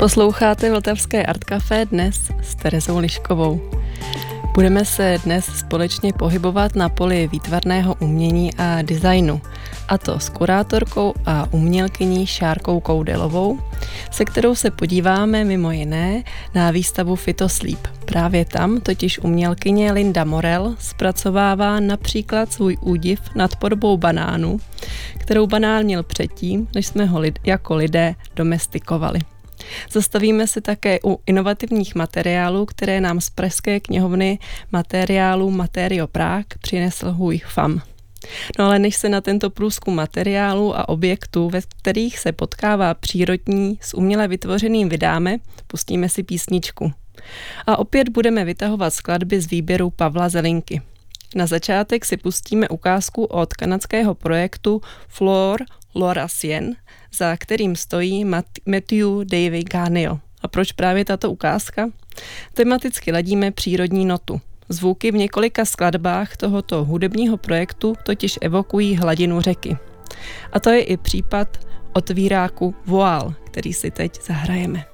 Posloucháte Vltavské Art Café dnes s Terezou Liškovou. Budeme se dnes společně pohybovat na poli výtvarného umění a designu, a to s kurátorkou a umělkyní Šárkou Koudelovou, se kterou se podíváme mimo jiné na výstavu Fitosleep. Právě tam totiž umělkyně Linda Morel zpracovává například svůj údiv nad podobou banánu, kterou banán měl předtím, než jsme ho jako lidé domestikovali. Zastavíme se také u inovativních materiálů, které nám z Pražské knihovny materiálu Materio Prague přinesl Huj Fam. No ale než se na tento průzkum materiálu a objektů, ve kterých se potkává přírodní s uměle vytvořeným vydáme, pustíme si písničku. A opět budeme vytahovat skladby z výběru Pavla Zelinky. Na začátek si pustíme ukázku od kanadského projektu Laura Sien, za kterým stojí Matthew Davy Garnio. A proč právě tato ukázka? Tematicky ladíme přírodní notu. Zvuky v několika skladbách tohoto hudebního projektu totiž evokují hladinu řeky. A to je i případ otvíráku Voal, který si teď zahrajeme.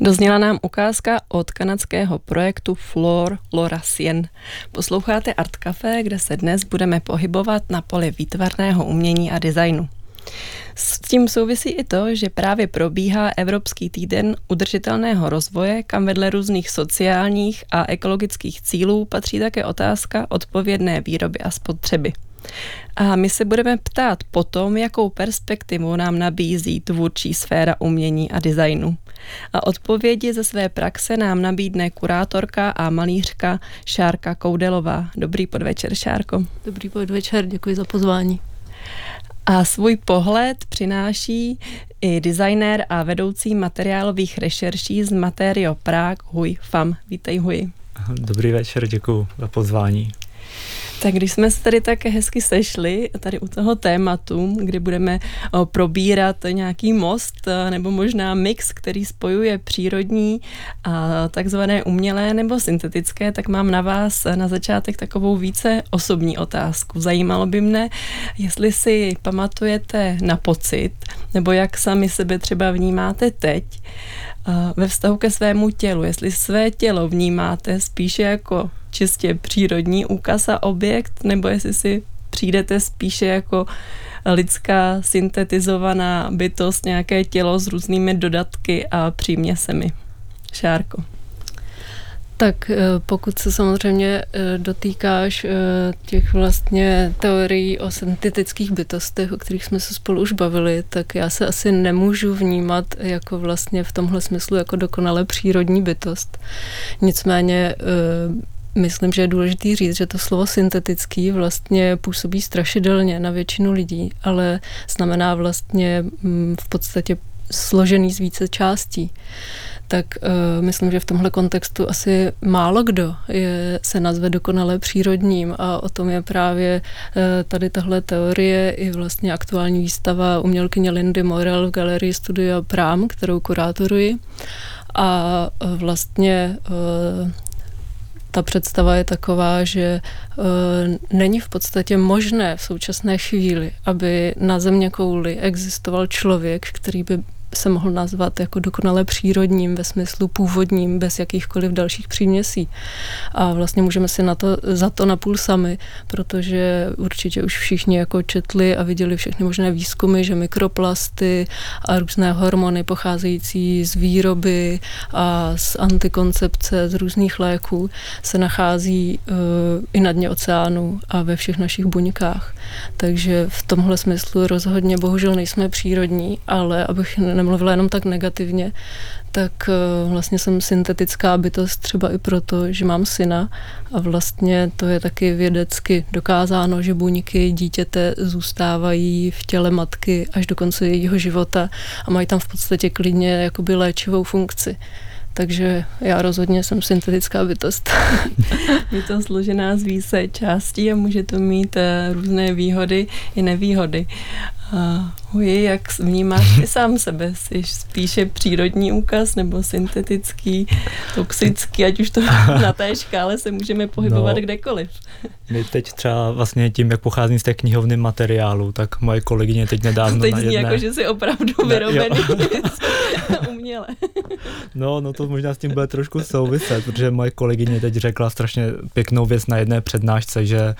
Dozněla nám ukázka od kanadského projektu Flor Lorasien. Posloucháte Art Café, kde se dnes budeme pohybovat na poli výtvarného umění a designu. S tím souvisí i to, že právě probíhá Evropský týden udržitelného rozvoje, kam vedle různých sociálních a ekologických cílů patří také otázka odpovědné výroby a spotřeby. A my se budeme ptát potom, jakou perspektivu nám nabízí tvůrčí sféra umění a designu. A odpovědi ze své praxe nám nabídne kurátorka a malířka Šárka Koudelová. Dobrý podvečer, Šárko. Dobrý podvečer, děkuji za pozvání. A svůj pohled přináší i designér a vedoucí materiálových rešerší z Materio Prague Huj Fam. Vítej Huj. Dobrý večer, děkuji za pozvání. Tak když jsme se tady tak hezky sešli, tady u toho tématu, kdy budeme probírat nějaký most nebo možná mix, který spojuje přírodní a takzvané umělé nebo syntetické, tak mám na vás na začátek takovou více osobní otázku. Zajímalo by mne, jestli si pamatujete na pocit, nebo jak sami sebe třeba vnímáte teď, ve vztahu ke svému tělu, jestli své tělo vnímáte spíše jako čistě přírodní úkaz a objekt, nebo jestli si přijdete spíše jako lidská syntetizovaná bytost, nějaké tělo s různými dodatky a příměsemi. Šárko. Tak eh, pokud se samozřejmě eh, dotýkáš eh, těch vlastně teorií o syntetických bytostech, o kterých jsme se spolu už bavili, tak já se asi nemůžu vnímat jako vlastně v tomhle smyslu jako dokonale přírodní bytost. Nicméně Myslím, že je důležité říct, že to slovo syntetický vlastně působí strašidelně na většinu lidí, ale znamená vlastně mm, v podstatě složený z více částí. Tak uh, myslím, že v tomhle kontextu asi málo kdo je, se nazve dokonale přírodním a o tom je právě uh, tady tahle teorie i vlastně aktuální výstava umělkyně Lindy Morel v galerii Studio Prám, kterou kurátoruji. A uh, vlastně uh, ta představa je taková, že uh, není v podstatě možné v současné chvíli, aby na země kouli existoval člověk, který by se mohl nazvat jako dokonale přírodním ve smyslu původním, bez jakýchkoliv dalších příměsí. A vlastně můžeme si na to, za to napůl sami, protože určitě už všichni jako četli a viděli všechny možné výzkumy, že mikroplasty a různé hormony pocházející z výroby a z antikoncepce, z různých léků se nachází uh, i na dně oceánu a ve všech našich buňkách. Takže v tomhle smyslu rozhodně bohužel nejsme přírodní, ale abych nemluvila jenom tak negativně, tak eh, vlastně jsem syntetická bytost třeba i proto, že mám syna a vlastně to je taky vědecky dokázáno, že buňky dítěte zůstávají v těle matky až do konce jejího života a mají tam v podstatě klidně jakoby léčivou funkci. Takže já rozhodně jsem syntetická bytost. je to složená z více částí a může to mít eh, různé výhody i nevýhody. Ahoj, jak vnímáš ty sám sebe? Jsi spíše přírodní úkaz nebo syntetický, toxický, ať už to na té škále se můžeme pohybovat no, kdekoliv. My teď třeba vlastně tím, jak pocházím z té knihovny materiálu, tak moje kolegyně teď nedávno teď na jedné... jako, že jsi opravdu vyrobený uměle. no, no to možná s tím bude trošku souviset, protože moje kolegyně teď řekla strašně pěknou věc na jedné přednášce, že Eh,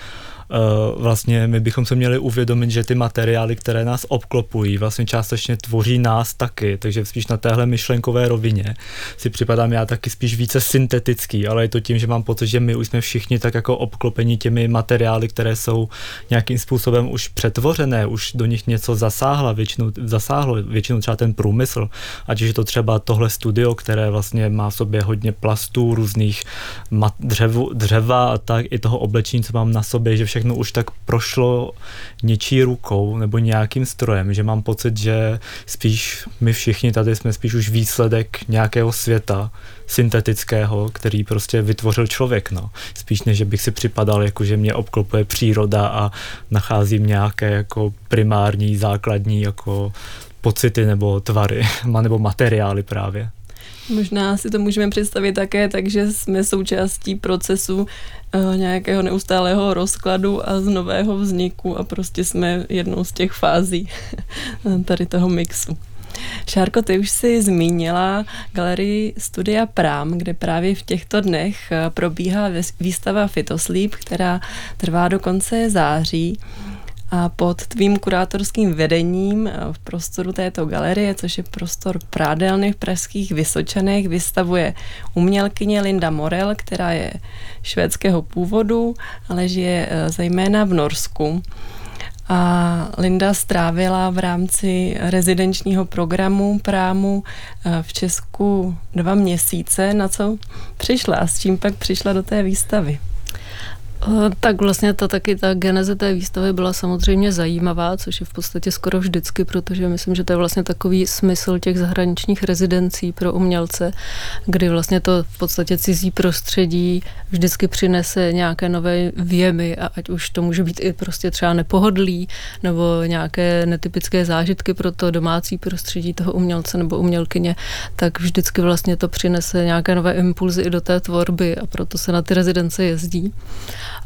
vlastně my bychom se měli uvědomit, že ty materiály, které nás obklopují, vlastně částečně tvoří nás taky, takže spíš na téhle myšlenkové rovině si připadám já taky spíš více syntetický, ale je to tím, že mám pocit, že my už jsme všichni tak jako obklopeni těmi materiály, které jsou nějakým způsobem už přetvořené, už do nich něco zasáhla, většinou, zasáhlo většinou třeba ten průmysl, ať je to třeba tohle studio, které vlastně má v sobě hodně plastů, různých dřevu, dřeva a tak, i toho oblečení, co mám na sobě, že všechno už tak prošlo něčí rukou nebo nějakým strojem, že mám pocit, že spíš my všichni tady jsme spíš už výsledek nějakého světa syntetického, který prostě vytvořil člověk, no. Spíš než, že bych si připadal, jako že mě obklopuje příroda a nacházím nějaké jako primární, základní jako pocity nebo tvary, nebo materiály právě. Možná si to můžeme představit také tak, že jsme součástí procesu uh, nějakého neustálého rozkladu a z nového vzniku a prostě jsme jednou z těch fází tady toho mixu. Šárko, ty už si zmínila galerii Studia Prám, kde právě v těchto dnech eh, probíhá výstava Fitosleep, která trvá do konce září. A pod tvým kurátorským vedením eh, v prostoru této galerie, což je prostor prádelny v pražských Vysočanech, vystavuje umělkyně Linda Morel, která je švédského původu, ale žije eh, zejména v Norsku. A Linda strávila v rámci rezidenčního programu Prámu eh, v Česku dva měsíce, na co přišla a s čím pak přišla do té výstavy. Eh, tak vlastně ta taky ta geneze té výstavy byla samozřejmě zajímavá, což je v podstatě skoro vždycky, protože myslím, že to je vlastně takový smysl těch zahraničních rezidencí pro umělce, kdy vlastně to v podstatě cizí prostředí vždycky přinese nějaké nové věmy a ať už to může být i prostě třeba nepohodlí nebo nějaké netypické zážitky pro to domácí prostředí toho umělce nebo umělkyně, tak vždycky vlastně to přinese nějaké nové impulzy i do té tvorby a proto se na ty rezidence jezdí.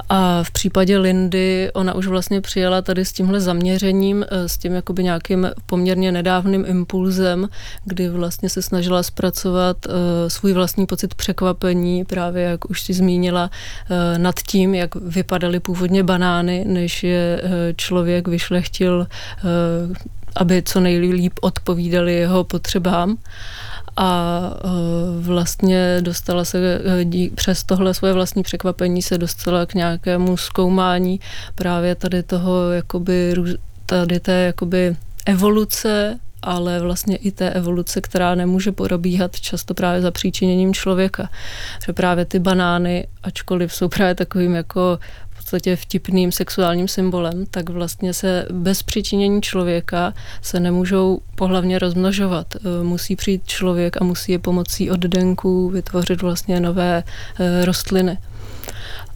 A v případě Lindy, ona už vlastně přijela tady s tímhle zaměřením, eh, s tím jakoby nějakým poměrně nedávným impulzem, kdy vlastně se snažila zpracovat uh, svůj vlastní pocit překvapení, právě jak už si zmínila, uh, nad tím, jak vypadaly původně banány, než je člověk vyšlechtil, aby co nejlíp odpovídali jeho potřebám a e, vlastně dostala se e, přes tohle svoje vlastní překvapení se dostala k nějakému zkoumání právě tady toho jakoby tady té jakoby evoluce ale vlastně i té evoluce, která nemůže probíhat často právě za příčiněním člověka. Že právě ty banány, ačkoliv jsou právě takovým jako podstatě vtipným sexuálním symbolem, tak vlastně se bez přičinění člověka se nemůžou pohlavně rozmnožovat. E, musí přijít člověk a musí je pomocí oddenků vytvořit vlastně nové e, rostliny.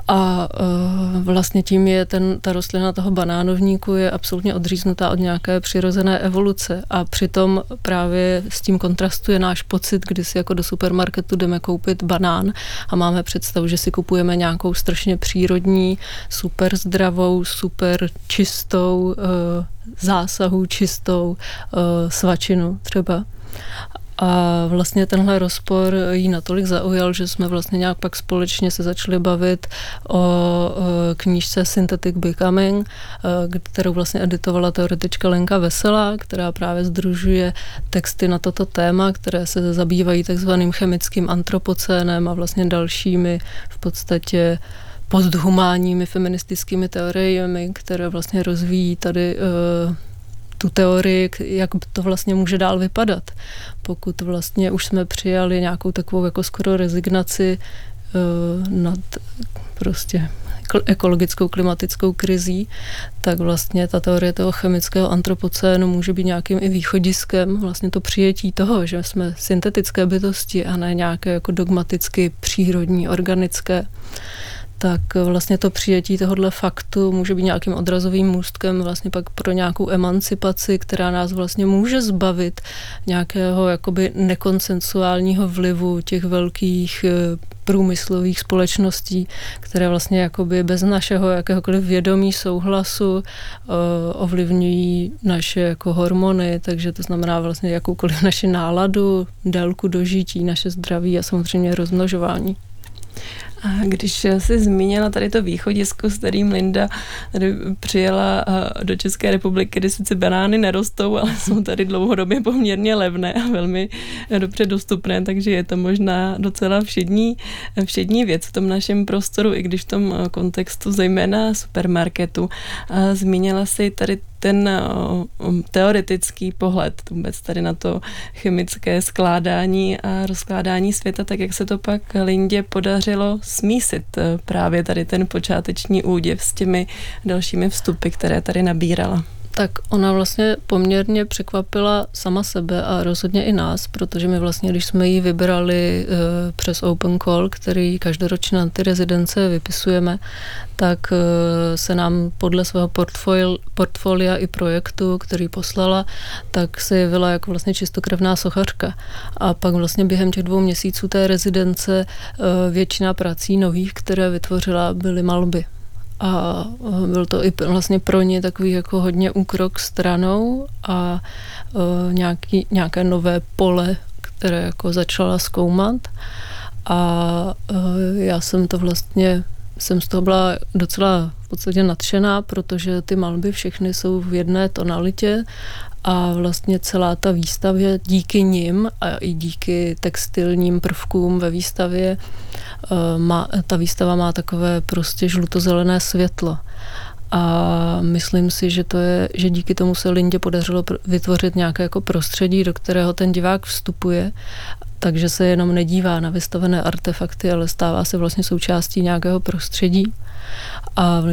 A uh, vlastně tím je ten, ta rostlina toho banánovníku je absolutně odříznutá od nějaké přirozené evoluce a přitom právě s tím kontrastuje náš pocit, kdy si jako do supermarketu jdeme koupit banán a máme představu, že si kupujeme nějakou strašně přírodní, super zdravou, super čistou, uh, zásahu čistou uh, svačinu třeba. A vlastně tenhle rozpor jí natolik zaujal, že jsme vlastně nějak pak společně se začali bavit o knížce Synthetic Becoming, kterou vlastně editovala teoretička Lenka Vesela, která právě združuje texty na toto téma, které se zabývají takzvaným chemickým antropocénem a vlastně dalšími v podstatě posthumánními feministickými teoriemi, které vlastně rozvíjí tady uh, tu teorii, jak to vlastně může dál vypadat. Pokud vlastně už jsme přijali nějakou takovou jako skoro rezignaci uh, nad prostě ekologickou klimatickou krizí, tak vlastně ta teorie toho chemického antropocénu může být nějakým i východiskem vlastně to přijetí toho, že jsme syntetické bytosti a ne nějaké jako dogmaticky přírodní, organické. Tak vlastně to přijetí tohohle faktu může být nějakým odrazovým můstkem vlastně pak pro nějakou emancipaci, která nás vlastně může zbavit nějakého jakoby nekonsensuálního vlivu těch velkých eh, průmyslových společností, které vlastně jakoby bez našeho jakéhokoliv vědomí souhlasu uh, ovlivňují naše jako hormony, takže to znamená vlastně jakoukoliv naši náladu, délku dožití, naše zdraví a samozřejmě rozmnožování. A když jsi zmínila tady to východisko, s kterým Linda tady přijela do České republiky, kde sice banány nerostou, ale jsou tady dlouhodobě poměrně levné a velmi dobře dostupné, takže je to možná docela všední, všední věc v tom našem prostoru, i když v tom kontextu zejména supermarketu. A zmínila si tady ten um, teoretický pohled vůbec tady na to chemické skládání a rozkládání světa, tak jak se to pak Lindě podařilo smísit e, právě tady ten počáteční úděv s těmi dalšími vstupy, které tady nabírala tak ona vlastně poměrně překvapila sama sebe a rozhodně i nás, protože my vlastně, když jsme ji vybrali uh, přes Open Call, který každoročně na ty rezidence vypisujeme, tak uh, se nám podle svého portfolio, portfolia i projektu, který poslala, tak se jevila jako vlastně čistokrevná sochařka. A pak vlastně během těch dvou měsíců té rezidence uh, většina prací nových, které vytvořila, byly malby a byl to i vlastně pro ně takový jako hodně úkrok stranou a uh, nějaký, nějaké nové pole, které jako začala zkoumat. A uh, já jsem to vlastně jsem z toho byla docela v podstatě nadšená, protože ty malby všechny jsou v jedné tonalitě a vlastně celá ta výstavě díky nim a i díky textilním prvkům ve výstavě eh, má, ta výstava má takové prostě žlutozelené světlo. A myslím si, že to je, že díky tomu se Lindě podařilo vytvořit nějaké jako prostředí, do kterého ten divák vstupuje, takže se jenom nedívá na vystavené artefakty, ale stává se vlastně součástí nějakého prostředí. A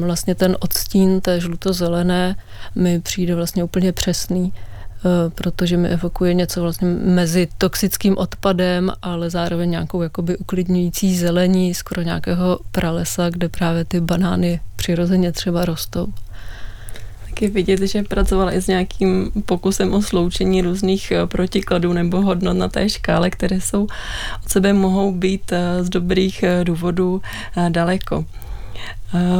vlastně ten odstín té žluto-zelené mi přijde vlastně úplně přesný, eh, protože mi evokuje něco vlastně mezi toxickým odpadem, ale zároveň nějakou jakoby uklidňující zelení, skoro nějakého pralesa, kde právě ty banány přirozeně třeba rostou. Tak je vidět, že pracovala i s nějakým pokusem o sloučení různých eh, protikladů nebo hodnot na té škále, které jsou od sebe mohou být eh, z dobrých důvodů daleko.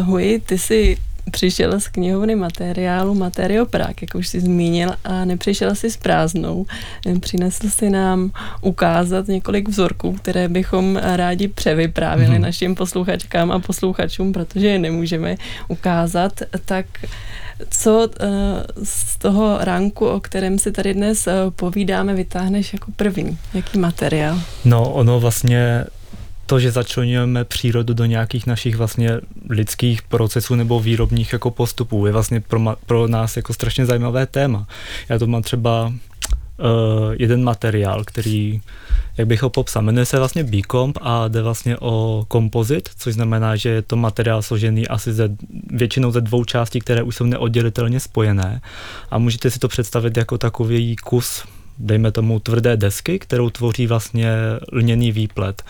Hui, ty jsi přišel z knihovny materiálu Materio Prák, jak už jsi zmínil, a nepřišel si s prázdnou. Přinesl si nám ukázat několik vzorků, které bychom rádi převyprávili hmm. našim posluchačkám a posluchačům, protože je nemůžeme ukázat. Tak co uh, z toho ranku, o kterém si tady dnes uh, povídáme, vytáhneš jako první? Jaký materiál? No, ono vlastně to, že začlenujeme přírodu do nějakých našich vlastně lidských procesů nebo výrobních jako postupů, je vlastně pro, ma, pro nás jako strašně zajímavé téma. Já to mám třeba uh, jeden materiál, který, jak bych ho popsal, jmenuje se vlastně B-Comp a jde vlastně o kompozit, což znamená, že je to materiál složený asi ze, většinou ze dvou částí, které už jsou neoddělitelně spojené a můžete si to představit jako takový kus dejme tomu tvrdé desky, kterou tvoří vlastně lněný výplet.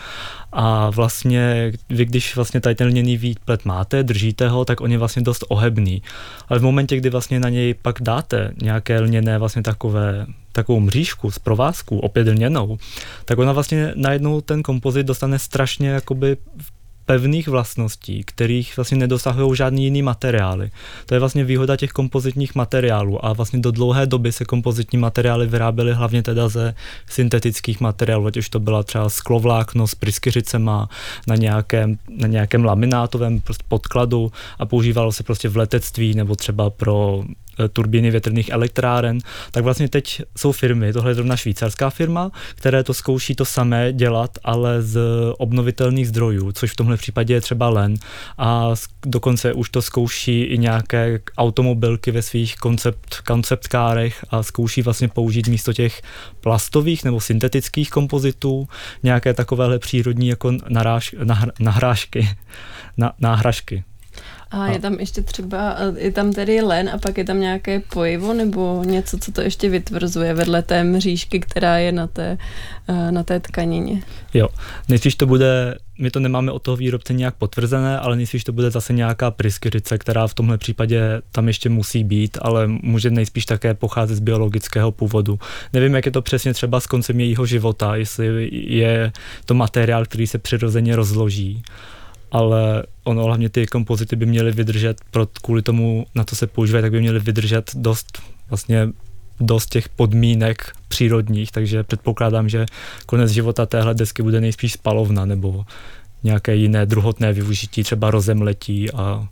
A vlastně vy, když vlastně tady ten lněný výplet máte, držíte ho, tak on je vlastně dost ohebný. Ale v momentě, kdy vlastně na něj pak dáte nějaké lněné vlastně takové takovou mřížku z provázku, opět lněnou, tak ona vlastně najednou ten kompozit dostane strašně jakoby pevných vlastností, kterých vlastně nedosahují žádný jiný materiály. To je vlastně výhoda těch kompozitních materiálů a vlastně do dlouhé doby se kompozitní materiály vyráběly hlavně teda ze syntetických materiálů, ať už to byla třeba sklovlákno s pryskyřicema na nějakém, na nějakém laminátovém podkladu a používalo se prostě v letectví nebo třeba pro Eh, turbíny větrných elektráren, tak vlastně teď jsou firmy, tohle je zrovna švýcarská firma, které to zkouší to samé dělat, ale z obnovitelných zdrojů, což v tomhle případě je třeba len a dokonce už to zkouší i nějaké automobilky ve svých koncept, konceptkárech a zkouší vlastně použít místo těch plastových nebo syntetických kompozitů nějaké takovéhle přírodní jako naráž, nahr, nahrážky, na, náhražky. A je tam ještě třeba, je tam tedy len a pak je tam nějaké pojivo nebo něco, co to ještě vytvrzuje vedle té mřížky, která je na té, eh, na té tkanině? Jo, nejspíš to bude, my to nemáme od toho výrobce nějak potvrzené, ale nejspíš to bude zase nějaká pryskyřice, která v tomhle případě tam ještě musí být, ale může nejspíš také pocházet z biologického původu. Nevím, jak je to přesně třeba s koncem jejího života, jestli je to materiál, který se přirozeně rozloží ale ono hlavně ty kompozity by měly vydržet, pro, kvůli tomu, na to se používají, tak by měly vydržet dost vlastně dost těch podmínek přírodních, takže předpokládám, že konec života téhle desky bude nejspíš spalovna nebo nějaké jiné druhotné využití, třeba rozemletí a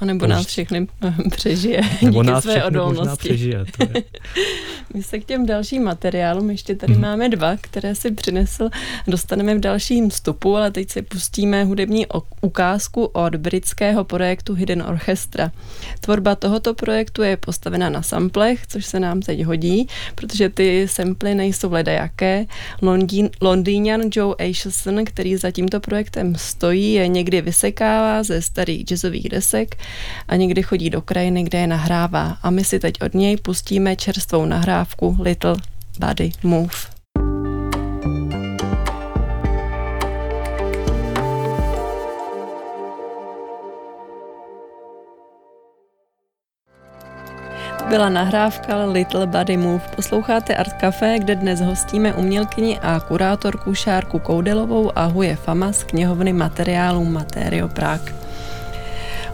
a nebo nás všechny přežije nebo díky nás své odolnosti. přežije. To je. My se k těm dalším materiálům, ještě tady hmm. máme dva, které si přinesl, dostaneme v dalším vstupu, ale teď si pustíme hudební ukázku od britského projektu Hidden Orchestra. Tvorba tohoto projektu je postavena na samplech, což se nám teď hodí, protože ty samply nejsou ledajaké. Londýn, Londýňan Joe Aitchison, který za tímto projektem stojí, je někdy vysekává ze starých jazzových desek a někdy chodí do krajiny, kde je nahrává. A my si teď od něj pustíme čerstvou nahrávku Little Body Move. byla nahrávka Little Body Move. Posloucháte Art Café, kde dnes hostíme umělkyni a kurátorku Šárku Koudelovou a Huje Fama z knihovny materiálů Materio Prague.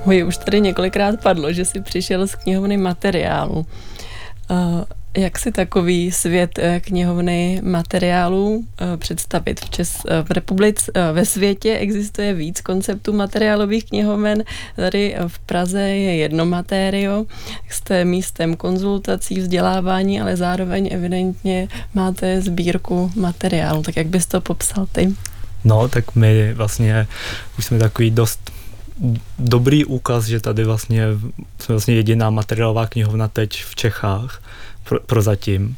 Huje, už tady několikrát padlo, že si přišel z knihovny materiálu. Uh, jak si takový svět eh, knihovny materiálů eh, představit? V, Čes, v republice, ve světě existuje víc konceptů materiálových knihoven. Tady v Praze je jedno matério. Jste místem konzultací, vzdělávání, ale zároveň evidentně máte sbírku materiálu. Tak jak bys to popsal ty? No, tak my vlastně už jsme takový dost dobrý úkaz, že tady vlastně jsme vlastně jediná materiálová knihovna teď v Čechách pro, prozatím.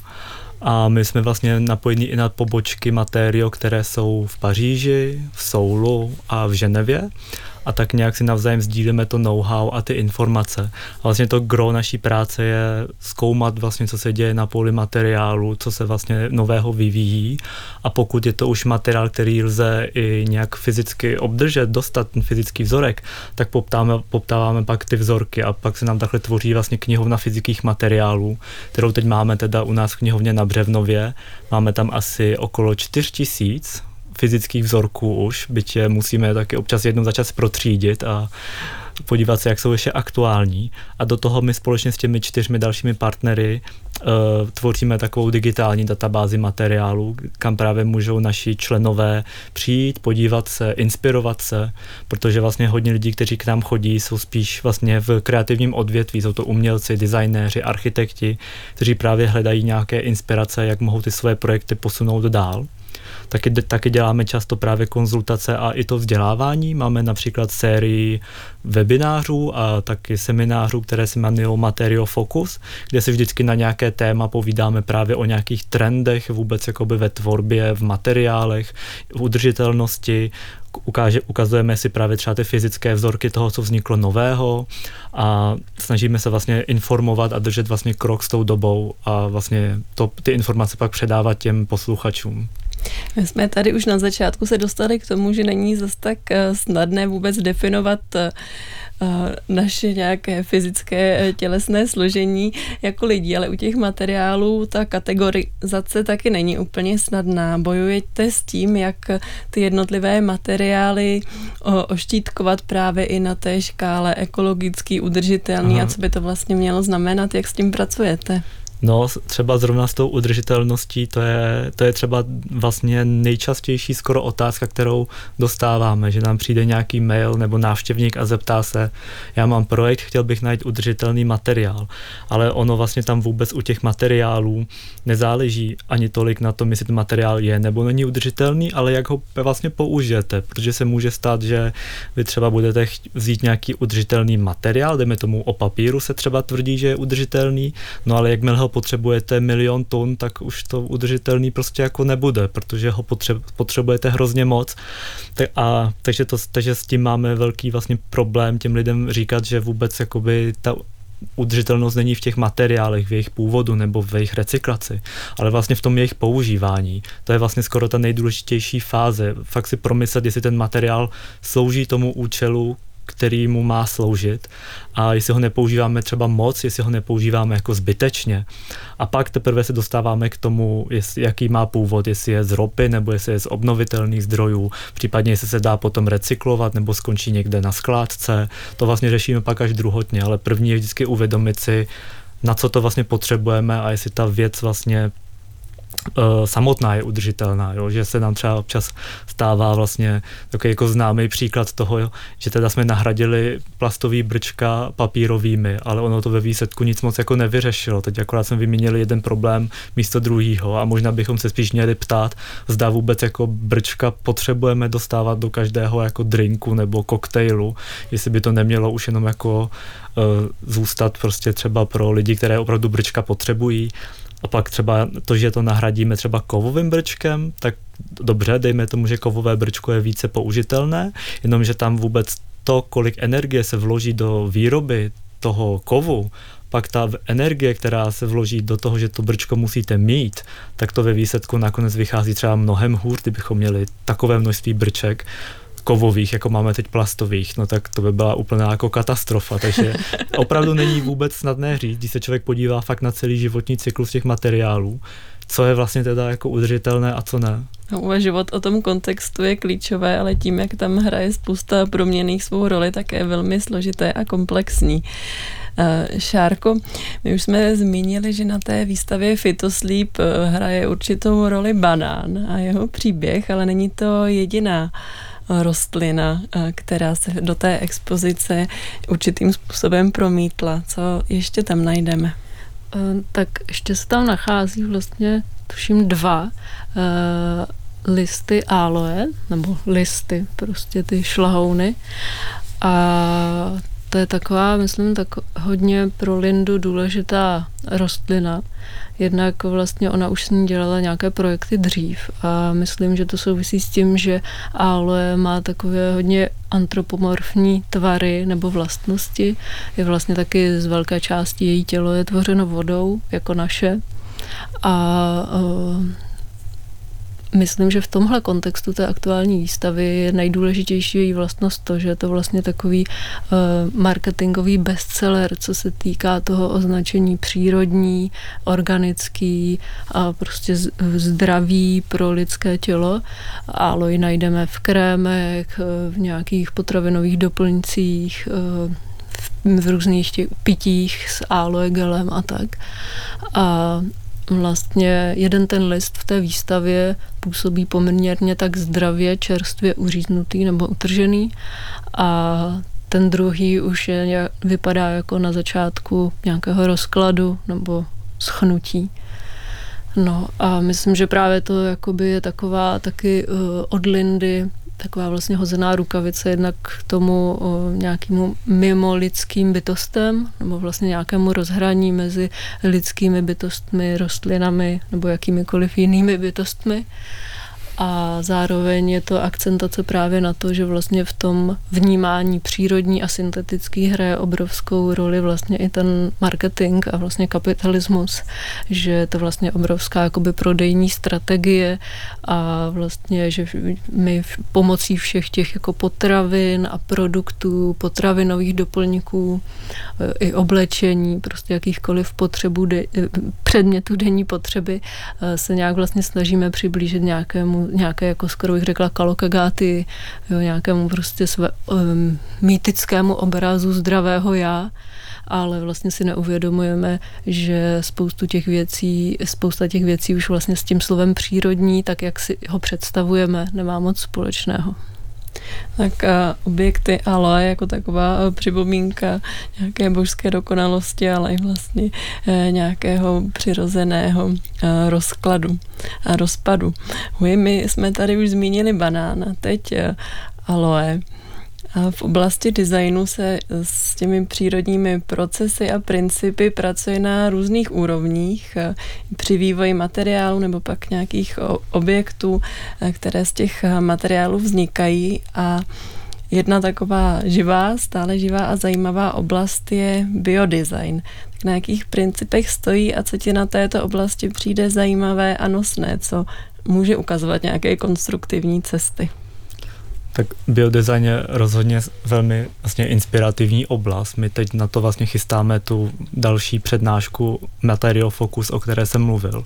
A my jsme vlastně napojeni i na pobočky Materio, které jsou v Paříži, v Soulu a v Ženevě a tak nějak si navzájem sdílíme to know-how a ty informace. A vlastně to gro naší práce je zkoumat vlastně, co se děje na poli materiálu, co se vlastně nového vyvíjí a pokud je to už materiál, který lze i nějak fyzicky obdržet, dostat ten fyzický vzorek, tak poptáme, poptáváme pak ty vzorky a pak se nám takhle tvoří vlastně knihovna fyzických materiálů, kterou teď máme teda u nás v knihovně na Břevnově. Máme tam asi okolo 4 tisíc fyzických vzorků už, byť je musíme taky občas jednou za čas protřídit a podívat se, jak jsou ještě aktuální. A do toho my společně s těmi čtyřmi dalšími partnery uh, tvoříme takovou digitální databázi materiálu, kam právě můžou naši členové přijít, podívat se, inspirovat se, protože vlastně hodně lidí, kteří k nám chodí, jsou spíš vlastně v kreativním odvětví, jsou to umělci, designéři, architekti, kteří právě hledají nějaké inspirace, jak mohou ty své projekty posunout dál. Taky, taky děláme často právě konzultace a i to vzdělávání. Máme například sérii webinářů a taky seminářů, které se jmenují Materio Focus, kde si vždycky na nějaké téma povídáme právě o nějakých trendech vůbec jakoby ve tvorbě, v materiálech, v udržitelnosti, ukáže, ukazujeme si právě třeba ty fyzické vzorky toho, co vzniklo nového a snažíme se vlastně informovat a držet vlastně krok s tou dobou a vlastně to, ty informace pak předávat těm posluchačům. My jsme tady už na začátku se dostali k tomu, že není zase tak eh, snadné vůbec definovat eh, eh, naše nějaké fyzické tělesné složení jako lidi, ale u těch materiálů ta kategorizace taky není úplně snadná. Bojujete s tím, jak ty jednotlivé materiály oštítkovat právě i na té škále ekologický, udržitelný Aha. a co by to vlastně mělo znamenat, jak s tím pracujete? No, třeba zrovna s tou udržitelností, to je, to je třeba vlastně nejčastější skoro otázka, kterou dostáváme, že nám přijde nějaký mail nebo návštěvník a zeptá se, já mám projekt, chtěl bych najít udržitelný materiál, ale ono vlastně tam vůbec u těch materiálů nezáleží ani tolik na tom, jestli ten materiál je nebo není udržitelný, ale jak ho vlastně použijete, protože se může stát, že vy třeba budete vzít nějaký udržitelný materiál, dejme tomu o papíru se třeba tvrdí, že je udržitelný, no ale jakmile ho potřebujete milion tun, tak už to udržitelný prostě jako nebude, protože ho potřebujete hrozně moc. A, takže, to, takže s tím máme velký vlastně problém těm lidem říkat, že vůbec jakoby ta udržitelnost není v těch materiálech, v jejich původu nebo v jejich recyklaci, ale vlastně v tom jejich používání. To je vlastně skoro ta nejdůležitější fáze. Fakt si promyslet, jestli ten materiál slouží tomu účelu, který mu má sloužit a jestli ho nepoužíváme třeba moc, jestli ho nepoužíváme jako zbytečně. A pak teprve se dostáváme k tomu, jestli, jaký má původ, jestli je z ropy nebo jestli je z obnovitelných zdrojů, případně jestli se dá potom recyklovat nebo skončí někde na skládce. To vlastně řešíme pak až druhotně, ale první je vždycky uvědomit si, na co to vlastně potřebujeme a jestli ta věc vlastně samotná je udržitelná, jo? že se nám třeba občas stává vlastně takový jako známý příklad toho, jo? že teda jsme nahradili plastový brčka papírovými, ale ono to ve výsledku nic moc jako nevyřešilo. Teď akorát jsme vyměnili jeden problém místo druhého a možná bychom se spíš měli ptát, zda vůbec jako brčka potřebujeme dostávat do každého jako drinku nebo koktejlu, jestli by to nemělo už jenom jako uh, zůstat prostě třeba pro lidi, které opravdu brčka potřebují, a pak třeba to, že to nahradíme třeba kovovým brčkem, tak dobře, dejme tomu, že kovové brčko je více použitelné, jenomže tam vůbec to, kolik energie se vloží do výroby toho kovu, pak ta energie, která se vloží do toho, že to brčko musíte mít, tak to ve výsledku nakonec vychází třeba mnohem hůř, kdybychom měli takové množství brček, kovových, jako máme teď plastových, no tak to by byla úplná jako katastrofa, takže opravdu není vůbec snadné říct, když se člověk podívá fakt na celý životní cyklus těch materiálů, co je vlastně teda jako udržitelné a co ne. No, uvažovat o tom kontextu je klíčové, ale tím, jak tam hraje spousta proměných svou roli, tak je velmi složité a komplexní. Uh, Šárko, my už jsme zmínili, že na té výstavě Fitosleep uh, hraje určitou roli banán a jeho příběh, ale není to jediná rostlina, eh, která se do té expozice určitým způsobem promítla. Co ještě tam najdeme? Eh, tak ještě se tam nachází vlastně, tuším, dva eh, listy aloe, nebo listy, prostě ty šlahouny. A to je taková, myslím, tak hodně pro Lindu důležitá rostlina. Jednak vlastně ona už s ní dělala nějaké projekty dřív a myslím, že to souvisí s tím, že aloe má takové hodně antropomorfní tvary nebo vlastnosti. Je vlastně taky z velké části její tělo je tvořeno vodou, jako naše. A Myslím, že v tomhle kontextu té aktuální výstavy je nejdůležitější její vlastnost to, že je to vlastně takový uh, marketingový bestseller, co se týká toho označení přírodní, organický a prostě zdravý pro lidské tělo. Aloe najdeme v krémech, eh, v nějakých potravinových doplňcích, uh, v různých těch pitích s aloe gelem a tak. A vlastně jeden ten list v té výstavě působí poměrně tak zdravě, čerstvě uříznutý nebo utržený a ten druhý už je, vypadá jako na začátku nějakého rozkladu nebo schnutí. No a myslím, že právě to jakoby je taková taky uh, od Lindy taková vlastně hozená rukavice jednak k tomu nějakému mimo lidským bytostem, nebo vlastně nějakému rozhraní mezi lidskými bytostmi, rostlinami nebo jakýmikoliv jinými bytostmi a zároveň je to akcentace právě na to, že vlastně v tom vnímání přírodní a syntetický hraje obrovskou roli vlastně i ten marketing a vlastně kapitalismus, že je to vlastně obrovská jakoby prodejní strategie a vlastně, že my pomocí všech těch jako potravin a produktů, potravinových doplňků, e, i oblečení, prostě jakýchkoliv potřebů, de, e, předmětů denní potřeby e, se nějak vlastně snažíme přiblížit nějakému nějaké, jako skoro bych řekla, kalokagáty, jo, nějakému prostě své, um, mýtickému obrazu zdravého já, ale vlastně si neuvědomujeme, že spoustu těch věcí, spousta těch věcí už vlastně s tím slovem přírodní, tak jak si ho představujeme, nemá moc společného. Tak a objekty aloe jako taková e, připomínka nějaké božské dokonalosti, ale i vlastně e, nějakého přirozeného rozkladu a rozpadu. My jsme tady už zmínili banán a teď aloe. V oblasti designu se s těmi přírodními procesy a principy pracuje na různých úrovních. Při vývoji materiálu nebo pak nějakých objektů, které z těch materiálů vznikají a Jedna taková živá, stále živá a zajímavá oblast je biodesign. Tak na jakých principech stojí a co ti na této oblasti přijde zajímavé a nosné, co může ukazovat nějaké konstruktivní cesty? Tak biodesign je rozhodně velmi vlastně inspirativní oblast. My teď na to vlastně chystáme tu další přednášku Material Focus, o které jsem mluvil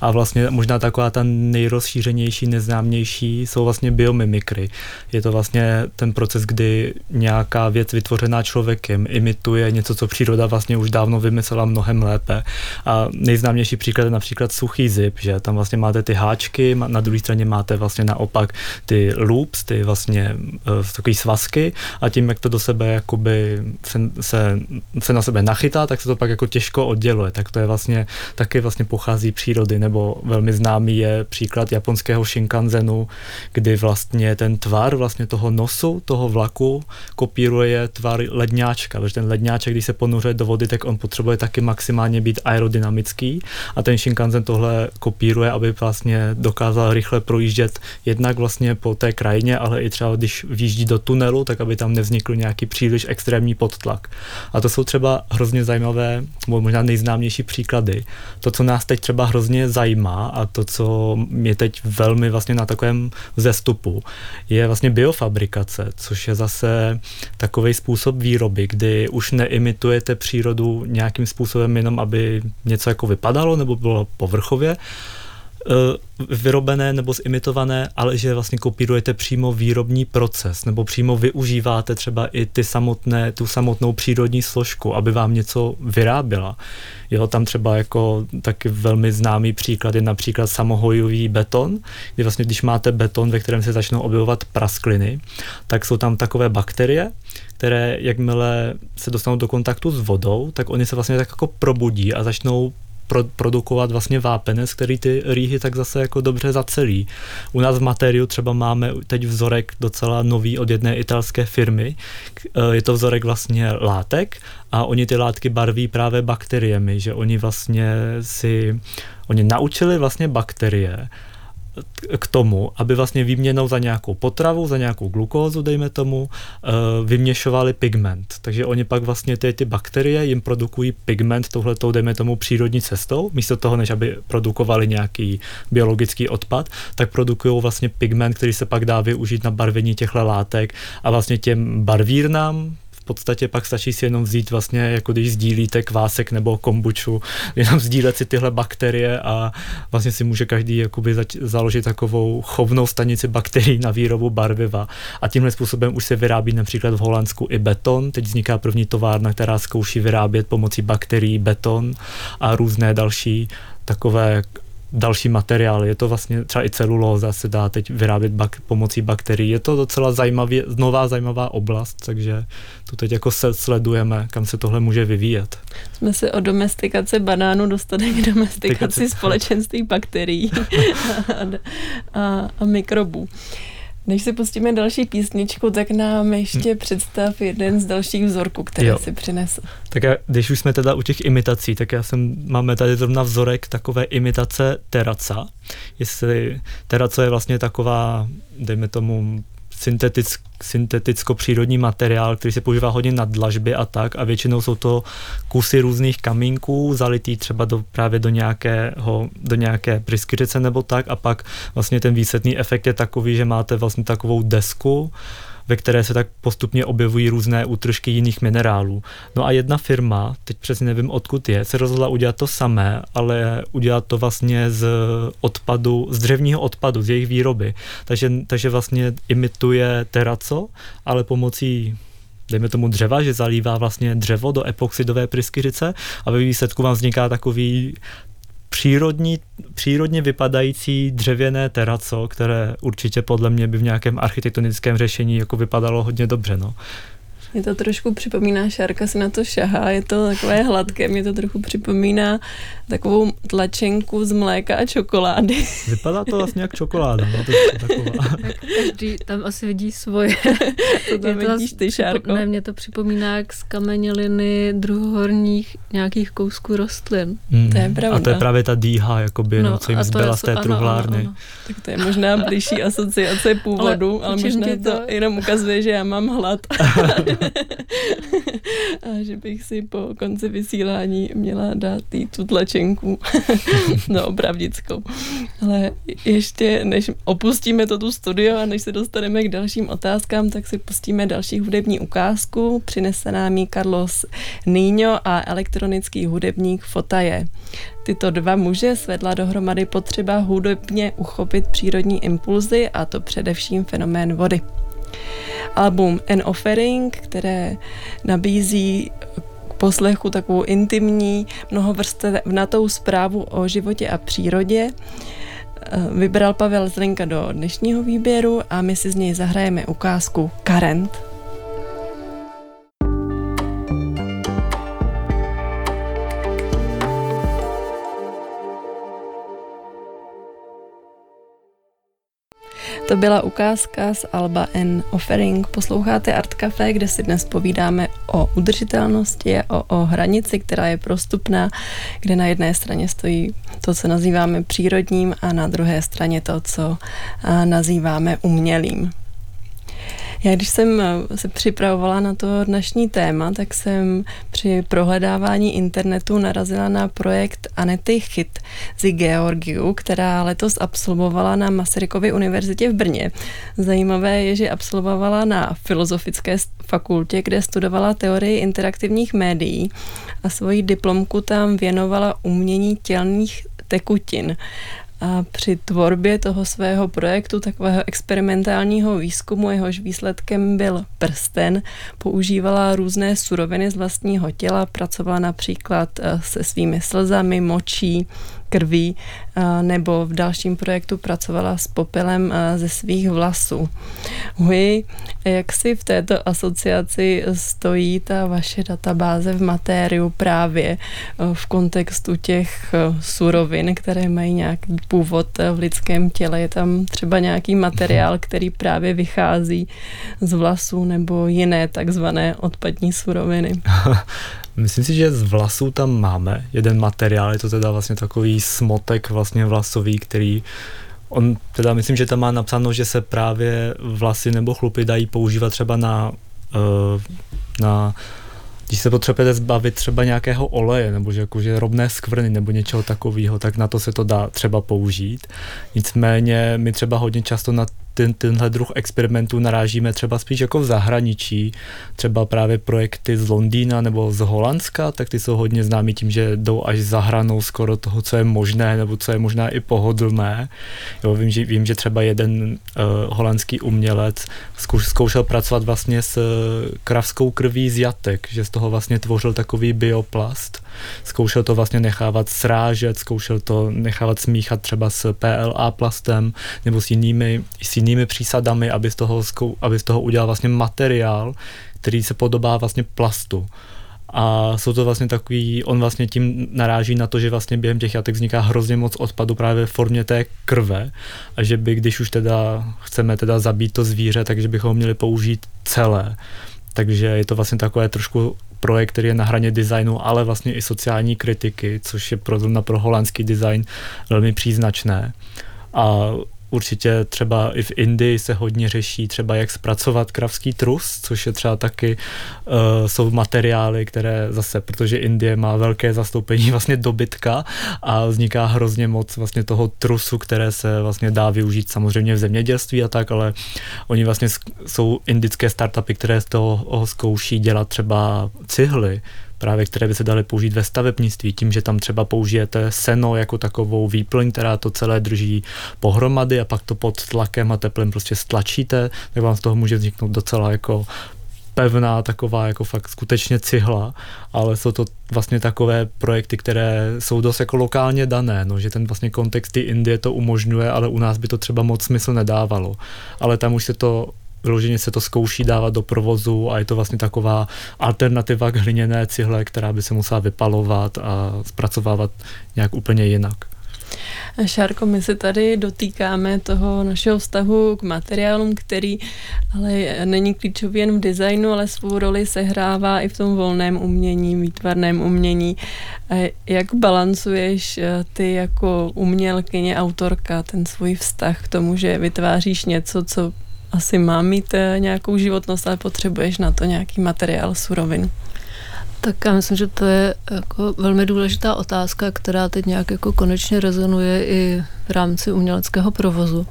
a vlastně možná taková ta nejrozšířenější, neznámější jsou vlastně biomimikry. Je to vlastně ten proces, kdy nějaká věc vytvořená člověkem imituje něco, co příroda vlastně už dávno vymyslela mnohem lépe. A nejznámější příklad je například suchý zip, že tam vlastně máte ty háčky, na druhé straně máte vlastně naopak ty loops, ty vlastně uh, takový svazky a tím, jak to do sebe jakoby se, se, se na sebe nachytá, tak se to pak jako těžko odděluje. Tak to je vlastně taky vlastně pochází přírody, nebo velmi známý je příklad japonského Shinkanzenu, kdy vlastně ten tvar vlastně toho nosu, toho vlaku kopíruje tvar ledňáčka, protože ten ledňáček, když se ponořuje do vody, tak on potřebuje taky maximálně být aerodynamický a ten Shinkansen tohle kopíruje, aby vlastně dokázal rychle projíždět jednak vlastně po té krajině, ale i třeba když vjíždí do tunelu, tak aby tam nevznikl nějaký příliš extrémní podtlak. A to jsou třeba hrozně zajímavé, možná nejznámější příklady. To, co nás teď třeba hrozně zajímá a to, co je teď velmi vlastně na takovém zestupu, je vlastně biofabrikace, což je zase takový způsob výroby, kdy už neimitujete přírodu nějakým způsobem jenom, aby něco jako vypadalo nebo bylo povrchově, vyrobené nebo zimitované, ale že vlastně kopírujete přímo výrobní proces nebo přímo využíváte třeba i ty samotné, tu samotnou přírodní složku, aby vám něco vyráběla. Jo, tam třeba jako taky velmi známý příklad je například samohojový beton, kdy vlastně když máte beton, ve kterém se začnou objevovat praskliny, tak jsou tam takové bakterie, které jakmile se dostanou do kontaktu s vodou, tak oni se vlastně tak jako probudí a začnou pro, produkovat vlastně vápenec, který ty rýhy tak zase jako dobře zacelí. U nás v materiu třeba máme teď vzorek docela nový od jedné italské firmy. E, je to vzorek vlastně látek a oni ty látky barví právě bakteriemi, že oni vlastně si, oni naučili vlastně bakterie, k tomu, aby vlastně výměnou za nějakou potravu, za nějakou glukózu, dejme tomu, eh, vyměšovali pigment. Takže oni pak vlastně ty, ty bakterie jim produkují pigment touhletou, dejme tomu, přírodní cestou, místo toho, než aby produkovali nějaký biologický odpad, tak produkují vlastně pigment, který se pak dá využít na barvení těchto látek a vlastně těm barvírnám, podstatě pak stačí si jenom vzít vlastně, jako když sdílíte kvásek nebo kombuču, jenom sdílet si tyhle bakterie a vlastně si může každý jakoby zač- založit takovou chovnou stanici bakterií na výrobu barviva. A tímhle způsobem už se vyrábí například v Holandsku i beton. Teď vzniká první továrna, která zkouší vyrábět pomocí bakterií beton a různé další takové další materiály. Je to vlastně třeba i celulóza se dá teď vyrábět bak, pomocí bakterií. Je to docela zajímavě, nová zajímavá oblast, takže to teď jako se sledujeme, kam se tohle může vyvíjet. Jsme se o domestikaci banánu dostali k domestikaci společenství bakterií a, a, a mikrobů. Než si pustíme další písničku, tak nám ještě hm. představ jeden z dalších vzorků, které jo. si přinesl. Tak já, když už jsme teda u těch imitací, tak já jsem, máme tady zrovna vzorek takové imitace teraca. Jestli teraco je vlastně taková, dejme tomu, syntetick, synteticko-přírodní materiál, který se používá hodně na dlažby a tak a většinou jsou to kusy různých kamínků zalitý třeba do, právě do, nějakého, do nějaké pryskyřice nebo tak a pak vlastně ten výsledný efekt je takový, že máte vlastně takovou desku, ve které se tak postupně objevují různé útržky jiných minerálů. No a jedna firma, teď přesně nevím odkud je, se rozhodla udělat to samé, ale udělat to vlastně z odpadu, z dřevního odpadu, z jejich výroby. Takže, takže vlastně imituje teraco, ale pomocí dejme tomu dřeva, že zalívá vlastně dřevo do epoxidové pryskyřice a ve výsledku vám vzniká takový přírodní, přírodně vypadající dřevěné teraco, které určitě podle mě by v nějakém architektonickém řešení jako vypadalo hodně dobře. No. Mě to trošku připomíná, Šárka se na to šahá, je to takové hladké, mě to trochu připomíná takovou tlačenku z mléka a čokolády. Vypadá to vlastně jak čokoláda. No, to taková. Každý tam asi vidí svoje. To tam vidíš ty, Šárko? Ne, mě to připomíná jak z kameněliny druhohorních nějakých kousků rostlin. Mm. To je pravda. A to je právě ta dýha, jakoby, no, no co jim zbyla z té truhlárny. Ano, ano. Tak to je možná blížší asociace původu, ale, ale možná to, to jenom ukazuje, že já mám hlad. a že bych si po konci vysílání měla dát tý tu tlačenku no, opravdickou. Ale ještě než opustíme to tu studio a než se dostaneme k dalším otázkám, tak si pustíme další hudební ukázku. Přinese nám ji Carlos Niño a elektronický hudebník Fotaje. Tyto dva muže svedla dohromady potřeba hudebně uchopit přírodní impulzy a to především fenomén vody. Album An Offering, které nabízí poslechu takovou intimní, mnohovrstevnatou zprávu o životě a přírodě, vybral Pavel Zlenka do dnešního výběru a my si z něj zahrajeme ukázku Current. To byla ukázka z Alba N Offering. Posloucháte Art Café, kde si dnes povídáme o udržitelnosti, o, o hranici, která je prostupná, kde na jedné straně stojí to, co nazýváme přírodním a na druhé straně to, co nazýváme umělým. Já když jsem eh, se připravovala na to dnešní téma, tak jsem při prohledávání internetu narazila na projekt Anety Chyt z Georgiu, která letos absolvovala na Masarykově univerzitě v Brně. Zajímavé je, že absolvovala na Filozofické fakultě, kde studovala teorii interaktivních médií a svoji diplomku tam věnovala umění tělných tekutin. A při tvorbě toho svého projektu, takového experimentálního výzkumu, jehož výsledkem byl prsten, používala různé suroviny z vlastního těla, pracovala například eh, se svými slzami, močí, krví, nebo v dalším projektu pracovala s popelem ze svých vlasů. Hui, jak si v této asociaci stojí ta vaše databáze v matériu právě v kontextu těch surovin, které mají nějaký původ v lidském těle? Je tam třeba nějaký materiál, který právě vychází z vlasů nebo jiné takzvané odpadní suroviny? Myslím si, že z vlasů tam máme jeden materiál, je to teda vlastně takový smotek vlastně vlasový, který on teda myslím, že tam má napsáno, že se právě vlasy nebo chlupy dají používat třeba na, uh, na když se potřebujete zbavit třeba nějakého oleje, nebo že jakože rovné skvrny nebo něčeho takového, tak na to se to dá třeba použít. Nicméně my třeba hodně často na ten, tenhle druh experimentů narážíme třeba spíš jako v zahraničí, třeba právě projekty z Londýna nebo z Holandska, tak ty jsou hodně známí tím, že jdou až za hranou skoro toho, co je možné, nebo co je možná i pohodlné. Jo, vím, že, vím, že třeba jeden uh, holandský umělec zkouš, zkoušel pracovat vlastně s kravskou krví z jatek, že z toho vlastně tvořil takový bioplast. Zkoušel to vlastně nechávat srážet, zkoušel to nechávat smíchat třeba s PLA plastem nebo s jinými, s jinými přísadami, aby z toho, aby z toho udělal vlastně materiál, který se podobá vlastně plastu. A jsou to vlastně takový, on vlastně tím naráží na to, že vlastně během těch jatek vzniká hrozně moc odpadu právě v formě té krve a že by, když už teda chceme teda zabít to zvíře, takže bychom ho měli použít celé. Takže je to vlastně takové trošku projekt, který je na hraně designu, ale vlastně i sociální kritiky, což je pro, pro holandský design velmi příznačné. A Určitě třeba i v Indii se hodně řeší třeba jak zpracovat kravský trus, což je třeba taky, uh, jsou materiály, které zase, protože Indie má velké zastoupení vlastně dobytka a vzniká hrozně moc vlastně toho trusu, které se vlastně dá využít samozřejmě v zemědělství a tak, ale oni vlastně jsou indické startupy, které z toho zkouší dělat třeba cihly, právě které by se daly použít ve stavebnictví, tím, že tam třeba použijete seno jako takovou výplň, která to celé drží pohromady a pak to pod tlakem a teplem prostě stlačíte, tak vám z toho může vzniknout docela jako pevná, taková jako fakt skutečně cihla, ale jsou to vlastně takové projekty, které jsou dost jako lokálně dané, no, že ten vlastně kontext ty Indie to umožňuje, ale u nás by to třeba moc smysl nedávalo. Ale tam už se to vyloženě se to zkouší dávat do provozu a je to vlastně taková alternativa k hliněné cihle, která by se musela vypalovat a zpracovávat nějak úplně jinak. Šárko, my se tady dotýkáme toho našeho vztahu k materiálům, který ale není klíčový jen v designu, ale svou roli sehrává i v tom volném umění, výtvarném umění. Jak balancuješ eh, ty jako umělkyně, autorka, ten svůj vztah k tomu, že vytváříš něco, co asi má mít eh, nějakou životnost, ale potřebuješ na to nějaký materiál, surovin? Tak já myslím, že to je jako velmi důležitá otázka, která teď nějak jako konečně rezonuje i v rámci uměleckého provozu.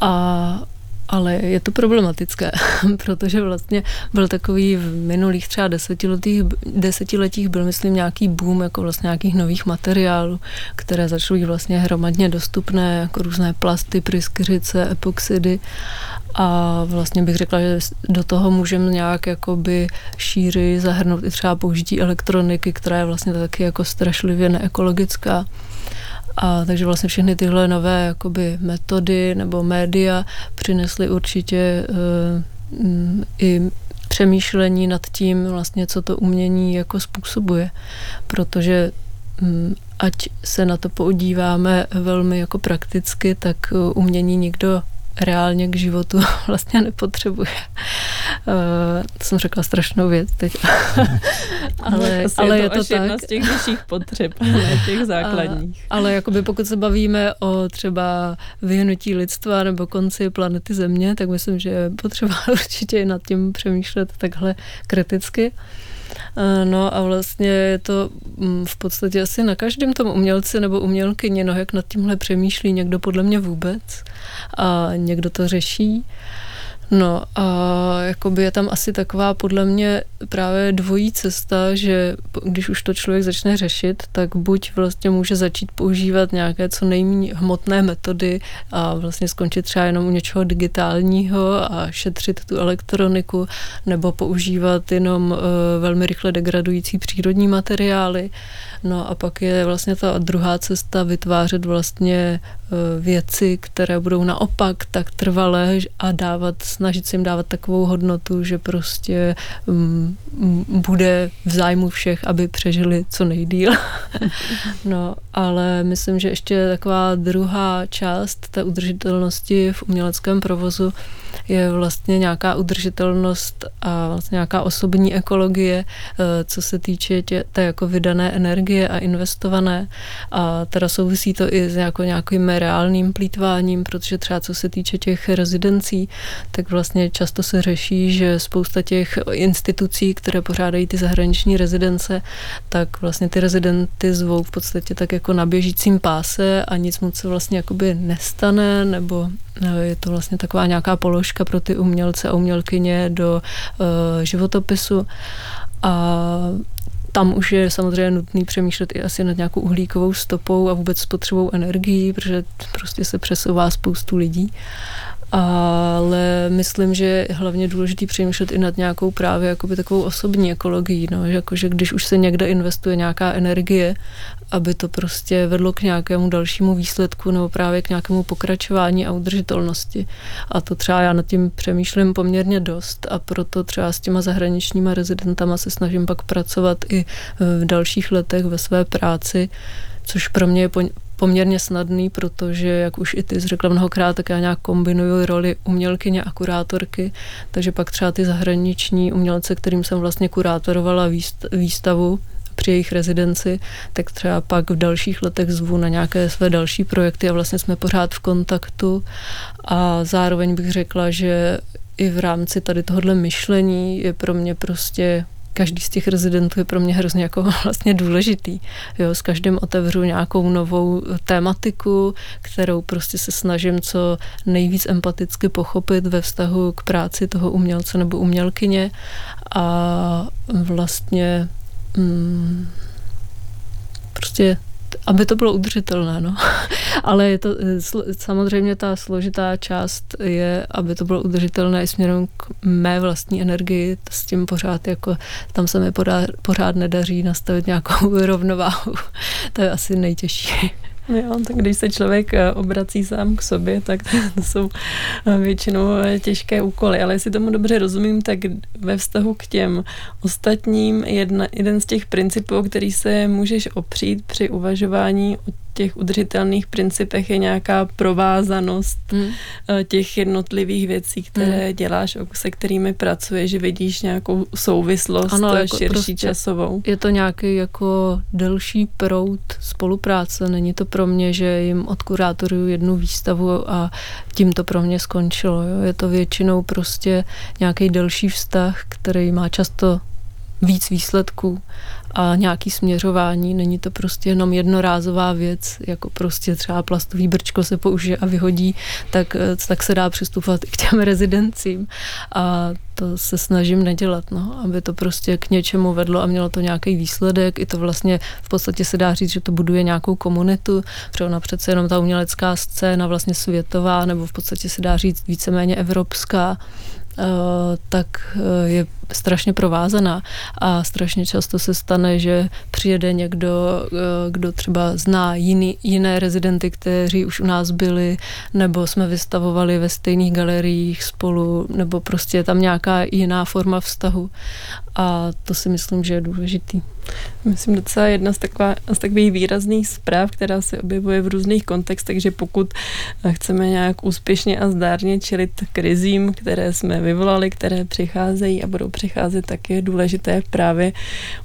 A ale je to problematické, protože vlastně byl takový v minulých třeba desetiletích, desetiletích byl, myslím, nějaký boom jako vlastně nějakých nových materiálů, které začaly vlastně hromadně dostupné, jako různé plasty, pryskyřice, epoxidy a vlastně bych řekla, že do toho můžeme nějak jakoby šíři zahrnout i třeba použití elektroniky, která je vlastně taky jako strašlivě neekologická. A takže vlastně všechny tyhle nové jakoby metody nebo média přinesly určitě uh, i přemýšlení nad tím vlastně, co to umění jako způsobuje. Protože um, ať se na to podíváme velmi jako prakticky, tak uh, umění nikdo reálně k životu vlastně nepotřebuje. Uh, to jsem řekla strašnou věc teď. ale, ale je to, je to tak. jedna z těch vyšších potřeb, ne těch základních. A, ale jakoby pokud se bavíme o třeba vyhnutí lidstva nebo konci planety Země, tak myslím, že je potřeba určitě nad tím přemýšlet takhle kriticky. Eh, no a vlastně je to mm, v podstatě asi na každém tom umělci nebo umělkyni, no jak nad tímhle přemýšlí někdo podle mě vůbec a někdo to řeší. No a jakoby je tam asi taková podle mě právě dvojí cesta, že když už to člověk začne řešit, tak buď vlastně může začít používat nějaké co nejméně hmotné metody a vlastně skončit třeba jenom u něčeho digitálního a šetřit tu elektroniku, nebo používat jenom uh, velmi rychle degradující přírodní materiály. No a pak je vlastně ta druhá cesta vytvářet vlastně uh, věci, které budou naopak tak trvalé a dávat snažit se jim dávat takovou hodnotu, že prostě um, bude v zájmu všech, aby přežili co nejdíl. no, ale myslím, že ještě taková druhá část té udržitelnosti v uměleckém provozu je vlastně nějaká udržitelnost a vlastně nějaká osobní ekologie, eh, co se týče tě, té jako vydané energie a investované. A teda souvisí to i s jako nějakým reálným plítváním, protože třeba co se týče těch rezidencí, tak vlastně často se řeší, že spousta těch institucí, které pořádají ty zahraniční rezidence, tak vlastně ty rezidenty zvou v podstatě tak jako na běžícím páse a nic moc se vlastně jakoby nestane, nebo eh, je to vlastně taková nějaká položka pro ty umělce a umělkyně do uh, životopisu. A tam už je samozřejmě nutný přemýšlet i asi nad nějakou uhlíkovou stopou a vůbec spotřebou energií, protože prostě se přesouvá spoustu lidí ale myslím, že je hlavně důležité přemýšlet i nad nějakou právě jakoby takovou osobní ekologií, no, že, jako, že když už se někde investuje nějaká energie, aby to prostě vedlo k nějakému dalšímu výsledku nebo právě k nějakému pokračování a udržitelnosti. A to třeba já nad tím přemýšlím poměrně dost a proto třeba s těma zahraničníma rezidentama se snažím pak pracovat i v dalších letech ve své práci, což pro mě je poměrně snadný, protože, jak už i ty jsi řekla mnohokrát, tak já nějak kombinuju roli umělkyně a kurátorky, takže pak třeba ty zahraniční umělce, kterým jsem vlastně kurátorovala výstavu, při jejich rezidenci, tak třeba pak v dalších letech zvu na nějaké své další projekty a vlastně jsme pořád v kontaktu. A zároveň bych řekla, že i v rámci tady tohohle myšlení je pro mě prostě každý z těch rezidentů je pro mě hrozně jako vlastně důležitý. Jo, s každým otevřu nějakou novou tématiku, kterou prostě se snažím co nejvíc empaticky pochopit ve vztahu k práci toho umělce nebo umělkyně a vlastně mm, prostě aby to bylo udržitelné, no. Ale je to, eh, samozřejmě ta složitá část je, aby to bylo udržitelné i směrem k mé vlastní energii, s tím pořád jako, tam se mi pořád, pořád nedaří nastavit nějakou rovnováhu. To je asi nejtěžší. Jo, tak když se člověk eh, obrací sám k sobě, tak to jsou eh, většinou eh, těžké úkoly. Ale jestli tomu dobře rozumím, tak ve vztahu k těm ostatním jedna, jeden z těch principů, který se můžeš opřít při uvažování o těch udržitelných principech je nějaká provázanost hmm. těch jednotlivých věcí, které hmm. děláš, se kterými pracuješ, že vidíš nějakou souvislost ano, jako širší prostě časovou. Je to nějaký jako delší proud spolupráce, není to pro mě, že jim odkurátoruju jednu výstavu a tím to pro mě skončilo. Jo. Je to většinou prostě nějaký delší vztah, který má často víc výsledků a nějaký směřování. Není to prostě jenom jednorázová věc, jako prostě třeba plastový brčko se použije a vyhodí, tak, tak se dá přistupovat i k těm rezidencím. A to se snažím nedělat, no, aby to prostě k něčemu vedlo a mělo to nějaký výsledek. I to vlastně v podstatě se dá říct, že to buduje nějakou komunitu, protože ona přece jenom ta umělecká scéna vlastně světová, nebo v podstatě se dá říct víceméně evropská, Eh, tak eh, je strašně provázaná a strašně často se stane, že přijede někdo, eh, kdo třeba zná jiný, jiné rezidenty, kteří už u nás byli, nebo jsme vystavovali ve stejných galeriích spolu, nebo prostě je tam nějaká jiná forma vztahu a to si myslím, že je důležitý. Myslím docela jedna z, taková, z takových výrazných zpráv, která se objevuje v různých kontextech, že pokud chceme nějak úspěšně a zdárně čelit krizím, které jsme vyvolali, které přicházejí a budou přicházet, tak je důležité právě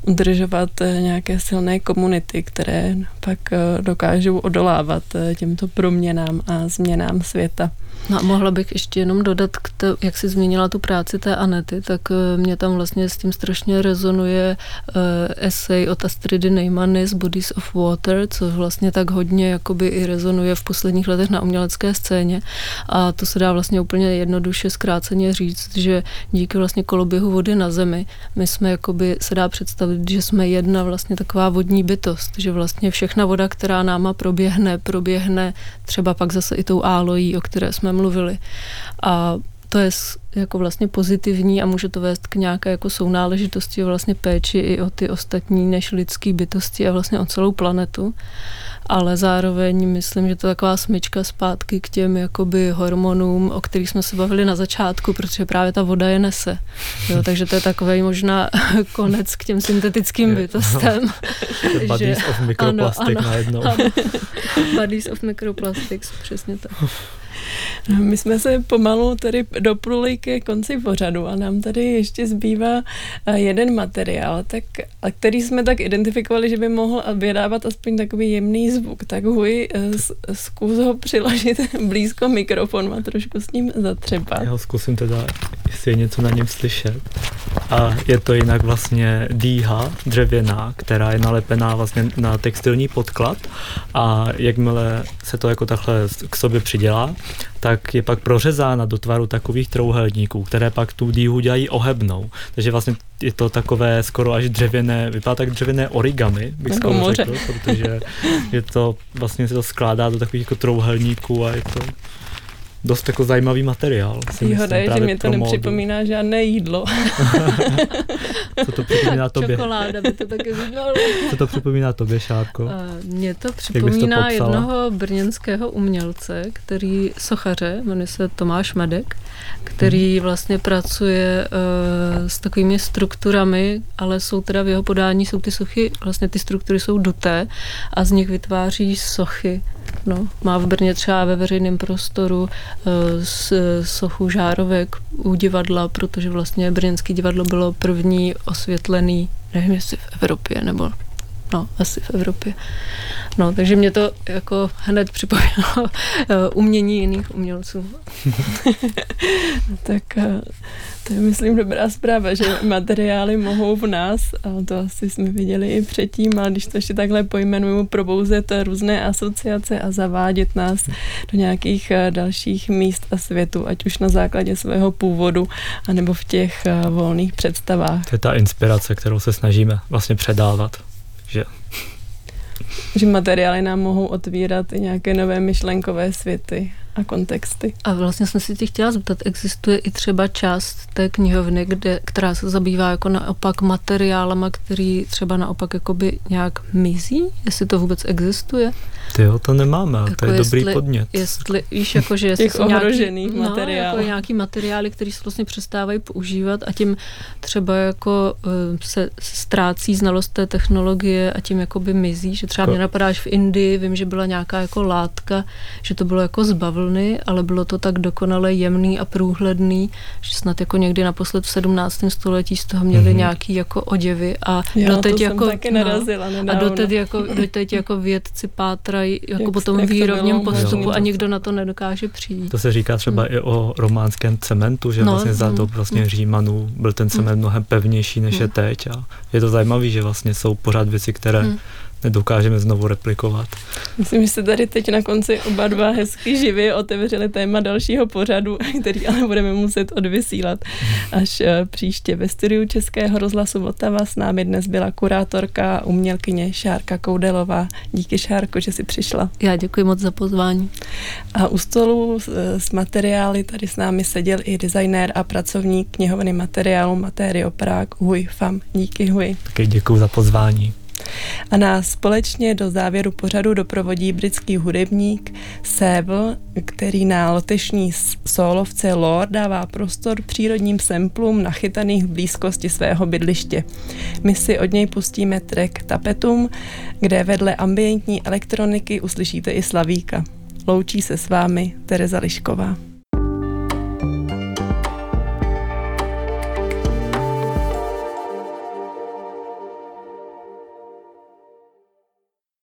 udržovat nějaké silné komunity, které pak dokážou odolávat těmto proměnám a změnám světa. No a mohla bych ještě jenom dodat, k te, jak jsi zmínila tu práci té Anety, tak mě tam vlastně s tím strašně rezonuje esej od Astridy Neymany z Bodies of Water, co vlastně tak hodně jakoby i rezonuje v posledních letech na umělecké scéně a to se dá vlastně úplně jednoduše zkráceně říct, že díky vlastně koloběhu vody na zemi my jsme jakoby se dá představit, že jsme jedna vlastně taková vodní bytost, že vlastně všechna voda, která náma proběhne, proběhne třeba pak zase i tou álojí, o které jsme mluvili. A to je jako vlastně pozitivní a může to vést k nějaké jako sounáležitosti, vlastně péči i o ty ostatní než lidské bytosti a vlastně o celou planetu. Ale zároveň myslím, že to je taková smyčka zpátky k těm jakoby hormonům, o kterých jsme se bavili na začátku, protože právě ta voda je nese. Jo, takže to je takový možná konec k těm syntetickým bytostem. Bodies of microplastic najednou. Bodies of microplastics, přesně tak. My jsme se pomalu tady dopluli ke konci pořadu a nám tady ještě zbývá eh, jeden materiál, tak, který jsme tak identifikovali, že by mohl vydávat aspoň takový jemný zvuk. Tak huj, eh, zkus ho přiložit blízko mikrofonu a trošku s ním zatřepat. Já ho zkusím teda, jestli je něco na něm slyšet. A je to jinak vlastně dýha dřevěná, která je nalepená vlastně na textilní podklad a jakmile se to jako takhle k sobě přidělá, tak je pak prořezána do tvaru takových trouhelníků, které pak tu dýhu dělají ohebnou. Takže vlastně je to takové skoro až dřevěné, vypadá tak dřevěné origami, bych skoro řekl, protože je to, vlastně se to skládá do takových jako trouhelníků a je to dost jako zajímavý materiál. Výhoda je, že mě to nepřipomíná módu. žádné jídlo. Co to připomíná tobě? Čokoláda by to taky znalo. Co to připomíná tobě, Šárko? Uh, mně to připomíná to jednoho brněnského umělce, který sochaře, jmenuje se Tomáš Medek, který hmm. vlastně pracuje uh, s takovými strukturami, ale jsou teda v jeho podání, jsou ty sochy, vlastně ty struktury jsou duté a z nich vytváří sochy No, má v Brně třeba ve veřejném prostoru uh, sochu žárovek u divadla, protože vlastně Brněnské divadlo bylo první osvětlený, nevím jestli v Evropě nebo no, asi v Evropě. No, takže mě to jako hned připomínalo eh, umění jiných umělců. tak eh, to je, myslím, dobrá zpráva, že materiály mohou v nás, a to asi jsme viděli i předtím, ale když to ještě takhle pojmenuju, probouzet různé asociace a zavádět nás do nějakých eh, dalších míst a světu, ať už na základě svého původu, anebo v těch volných představách. To je ta inspirace, kterou se snažíme vlastně předávat že... že materiály nám mohou otvírat i nějaké nové myšlenkové světy. A kontexty. A vlastně jsem si tě chtěla zeptat, existuje i třeba část té knihovny, kde, která se zabývá jako naopak materiálama, který třeba naopak jakoby nějak mizí? Jestli to vůbec existuje? Ty jo, to nemáme, jako to je jestli, dobrý podnět. Jestli, víš, jako, že jestli jsou nějaký, no, jako nějaký materiály, které se vlastně přestávají používat a tím třeba jako uh, se ztrácí znalost té technologie a tím jakoby mizí, že třeba Ko... mě napadáš v Indii, vím, že byla nějaká jako látka, že to bylo jako z bavlny, ale bylo to tak dokonale jemný a průhledný, že snad jako někdy naposled v 17. století z toho měli mm-hmm. nějaký jako oděvy a jo, doteď jako, taky narazila no, a doteď jako, doteď jako vědci pátrají jako po tom výrobním postupu a nikdo na to nedokáže přijít. To se říká třeba hmm. i o románském cementu, že no, vlastně za to vlastně hmm. Římanů byl ten cement hmm. mnohem pevnější než hmm. je teď a je to zajímavé, že vlastně jsou pořád věci, které hmm nedokážeme znovu replikovat. Myslím, že se tady teď na konci oba dva hezky živě otevřeli téma dalšího pořadu, který ale budeme muset odvysílat až eh, příště. Ve studiu Českého rozhlasu Vltava s námi dnes byla kurátorka umělkyně Šárka Koudelová. Díky Šárko, že jsi přišla. Já děkuji moc za pozvání. A u stolu s, s materiály tady s námi seděl i designér a pracovník knihovny materiálu Materio Prague Huj Fam. Díky Huj. Taky děkuji za pozvání. A nás společně do závěru pořadu doprovodí britský hudebník Sable, který na lotešní solovce Lord dává prostor přírodním semplům nachytaných v blízkosti svého bydliště. My si od něj pustíme track Tapetum, kde vedle ambientní elektroniky uslyšíte i slavíka. Loučí se s vámi Tereza Lišková.